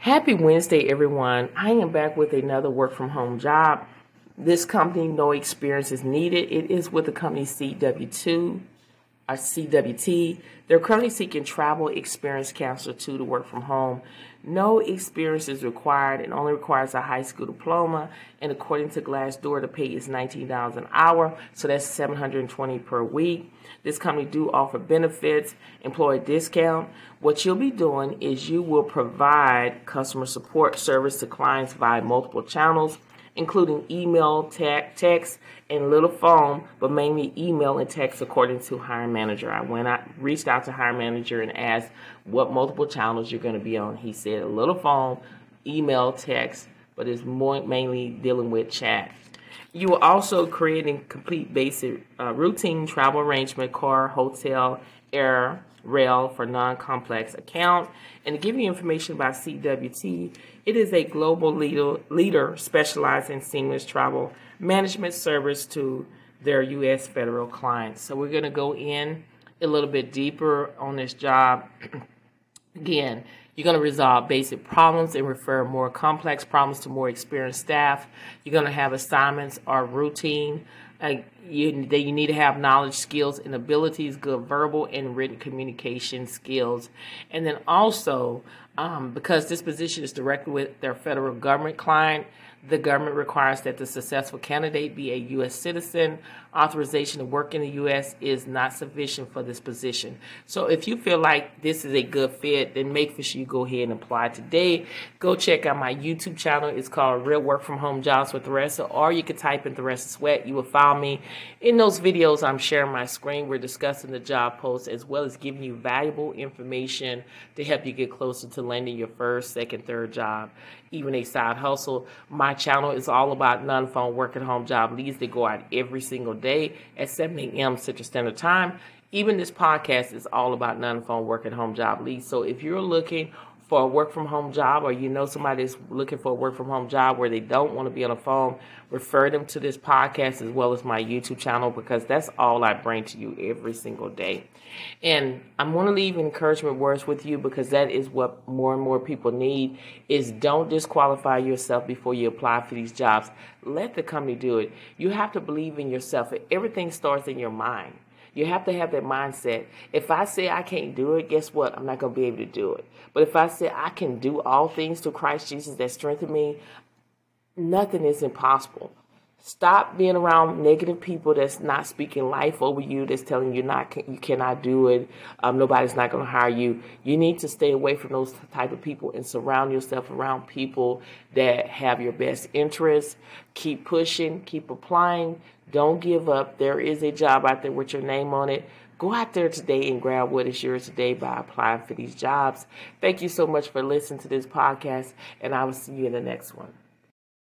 Happy Wednesday, everyone. I am back with another work from home job. This company, no experience is needed. It is with the company CW2 or CWT. They're currently seeking travel experience counselor two to work from home. No experience is required and only requires a high school diploma. And according to Glassdoor, the pay is $19 an hour, so that's 720 per week. This company do offer benefits, employee discount. What you'll be doing is you will provide customer support service to clients via multiple channels including email, te- text, and little phone, but mainly email and text according to hiring manager. I went out, reached out to hiring manager and asked what multiple channels you're going to be on. He said a little phone, email, text, but it's more mainly dealing with chat. You are also creating complete basic uh, routine travel arrangement, car, hotel, air, rail for non-complex account. And to give you information about CWT, it is a global leader, leader specialized in seamless travel management service to their U.S. federal clients. So we're going to go in a little bit deeper on this job. Again, you're going to resolve basic problems and refer more complex problems to more experienced staff. You're going to have assignments or routine. Uh, you, that you need to have knowledge, skills, and abilities, good verbal and written communication skills. And then also, um, because this position is directly with their federal government client, the government requires that the successful candidate be a U.S. citizen. Authorization to work in the U.S. is not sufficient for this position. So if you feel like this is a good fit, then make sure you go ahead and apply today. Go check out my YouTube channel. It's called Real Work From Home Jobs with Theresa, or you can type in Theresa Sweat. You will find me. In those videos, I'm sharing my screen. We're discussing the job post as well as giving you valuable information to help you get closer to landing your first, second, third job, even a side hustle. My channel is all about non-phone work at home job leads that go out every single day at 7 a.m. Central Standard Time. Even this podcast is all about non-phone work at home job leads. So if you're looking for a work from home job or you know somebody that's looking for a work from home job where they don't want to be on the phone, refer them to this podcast as well as my YouTube channel because that's all I bring to you every single day. And I'm going to leave encouragement words with you because that is what more and more people need is don't disqualify yourself before you apply for these jobs. Let the company do it. You have to believe in yourself. Everything starts in your mind. You have to have that mindset. If I say I can't do it, guess what? I'm not going to be able to do it. But if I say I can do all things through Christ Jesus that strengthen me, nothing is impossible. Stop being around negative people that's not speaking life over you, that's telling you not you cannot do it. Um, nobody's not going to hire you. You need to stay away from those type of people and surround yourself around people that have your best interests. Keep pushing, keep applying. Don't give up. There is a job out there with your name on it. Go out there today and grab what is yours today by applying for these jobs. Thank you so much for listening to this podcast, and I will see you in the next one.